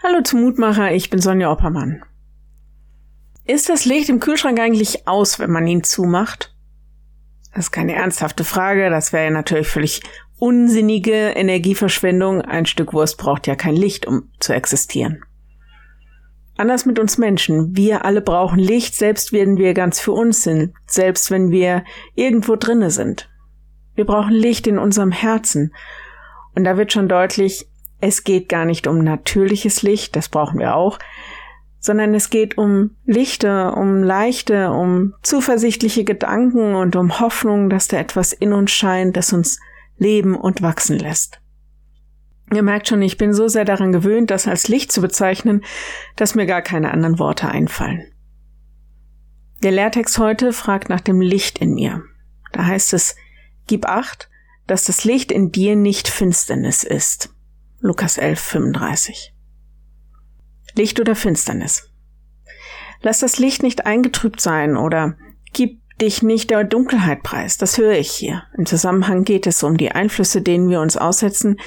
Hallo zum Mutmacher, ich bin Sonja Oppermann. Ist das Licht im Kühlschrank eigentlich aus, wenn man ihn zumacht? Das ist keine ernsthafte Frage, das wäre ja natürlich völlig unsinnige Energieverschwendung. Ein Stück Wurst braucht ja kein Licht, um zu existieren. Anders mit uns Menschen. Wir alle brauchen Licht, selbst wenn wir ganz für uns sind, selbst wenn wir irgendwo drinne sind. Wir brauchen Licht in unserem Herzen. Und da wird schon deutlich, es geht gar nicht um natürliches Licht, das brauchen wir auch, sondern es geht um Lichter, um leichte, um zuversichtliche Gedanken und um Hoffnung, dass da etwas in uns scheint, das uns leben und wachsen lässt. Ihr merkt schon, ich bin so sehr daran gewöhnt, das als Licht zu bezeichnen, dass mir gar keine anderen Worte einfallen. Der Lehrtext heute fragt nach dem Licht in mir. Da heißt es, gib acht, dass das Licht in dir nicht Finsternis ist. Lukas 11, 35. Licht oder Finsternis. Lass das Licht nicht eingetrübt sein oder gib dich nicht der Dunkelheit preis. Das höre ich hier. Im Zusammenhang geht es um die Einflüsse, denen wir uns aussetzen,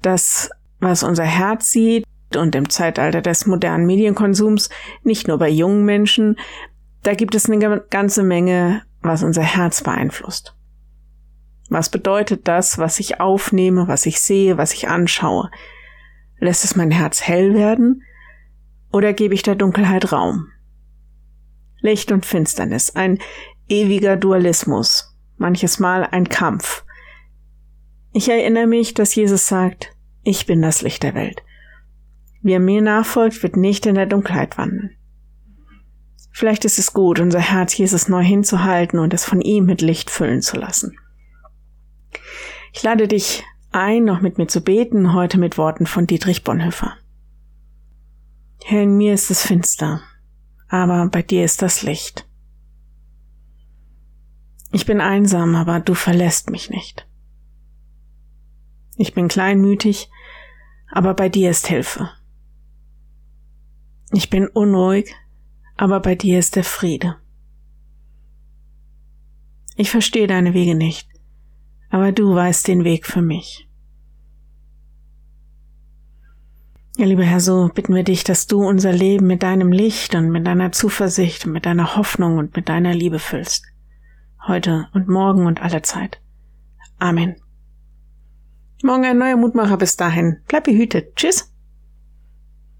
das, was unser Herz sieht und im Zeitalter des modernen Medienkonsums, nicht nur bei jungen Menschen, da gibt es eine ganze Menge, was unser Herz beeinflusst. Was bedeutet das, was ich aufnehme, was ich sehe, was ich anschaue? Lässt es mein Herz hell werden oder gebe ich der Dunkelheit Raum? Licht und Finsternis, ein ewiger Dualismus, manches Mal ein Kampf. Ich erinnere mich, dass Jesus sagt, ich bin das Licht der Welt. Wer mir nachfolgt, wird nicht in der Dunkelheit wandeln. Vielleicht ist es gut, unser Herz Jesus neu hinzuhalten und es von ihm mit Licht füllen zu lassen. Ich lade dich ein, noch mit mir zu beten, heute mit Worten von Dietrich Bonhoeffer. Herr, in mir ist es finster, aber bei dir ist das Licht. Ich bin einsam, aber du verlässt mich nicht. Ich bin kleinmütig, aber bei dir ist Hilfe. Ich bin unruhig, aber bei dir ist der Friede. Ich verstehe deine Wege nicht, aber du weißt den Weg für mich. Ja, lieber Herr, so bitten wir dich, dass du unser Leben mit deinem Licht und mit deiner Zuversicht und mit deiner Hoffnung und mit deiner Liebe füllst. Heute und morgen und alle Zeit. Amen. Morgen ein neuer Mutmacher. Bis dahin. Bleib behütet. Tschüss.